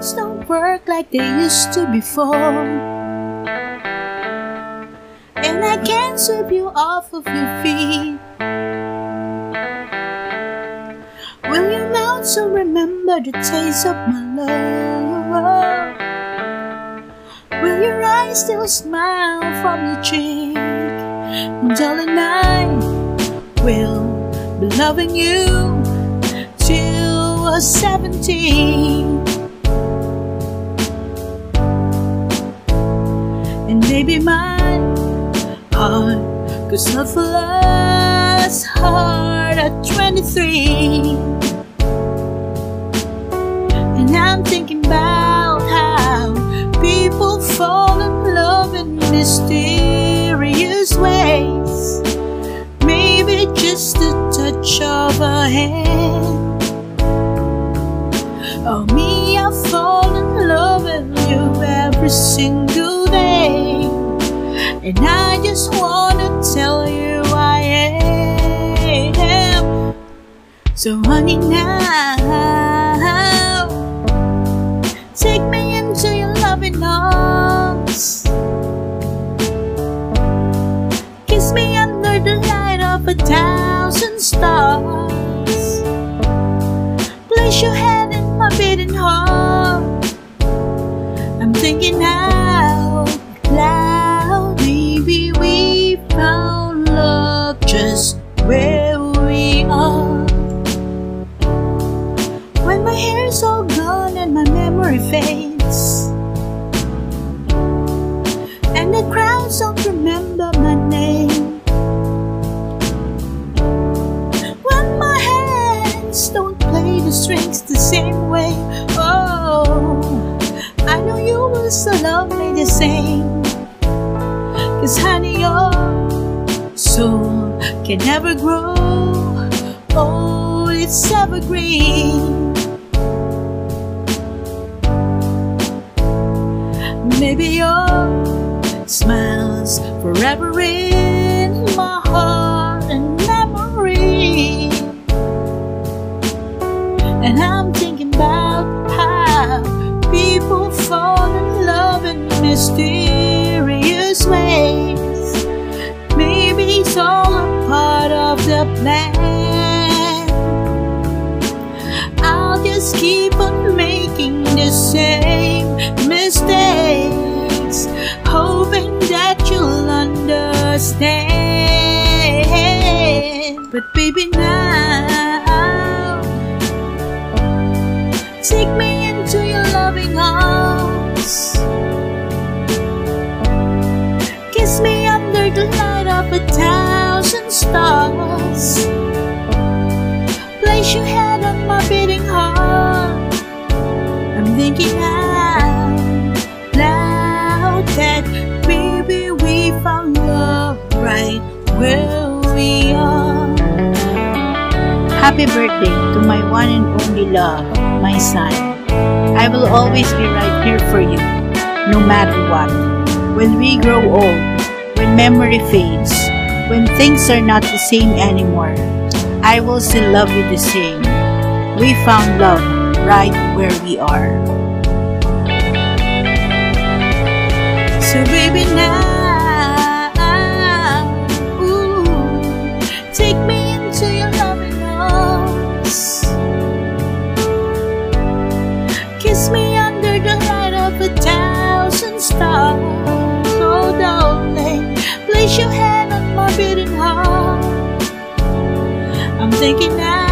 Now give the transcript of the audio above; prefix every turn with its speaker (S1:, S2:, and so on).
S1: things don't work like they used to before. And I can't sweep you off of your feet. Will you not still remember the taste of my love? Will your eyes still smile from your cheek? And Darling, I will be loving you till we're 17. Maybe my heart could still as hard at 23. And I'm thinking about how people fall in love in mysterious ways. Maybe just a touch of a hand. Oh, me, I fall in love with you every single. And I just wanna tell you I am. So, honey, now take me into your loving arms. Kiss me under the light of a thousand stars. Place your head in my beating heart. I'm thinking out we found love just where we are. When my hair's all gone and my memory fades, and the crowds don't remember my name. When my hands don't play the strings the same way, oh, I know you will still love me the same. Cause honey, oh, your soul can never grow. Oh, it's evergreen. Maybe your smiles forever in my heart and memory. And I'm thinking about how people fall in love and in mysterious ways. Maybe it's all a part of the plan. I'll just keep on making the same mistakes, hoping that you'll understand. But baby, now take me into your loving arms. Stars. Place your head on my beating heart. I'm thinking out loud that baby we found love right where we are.
S2: Happy birthday to my one and only love, my son. I will always be right here for you, no matter what. When we grow old, when memory fades, when things are not the same anymore, I will still love you the same. We found love right where we are.
S1: So baby now, ooh, take me I'm thinking now.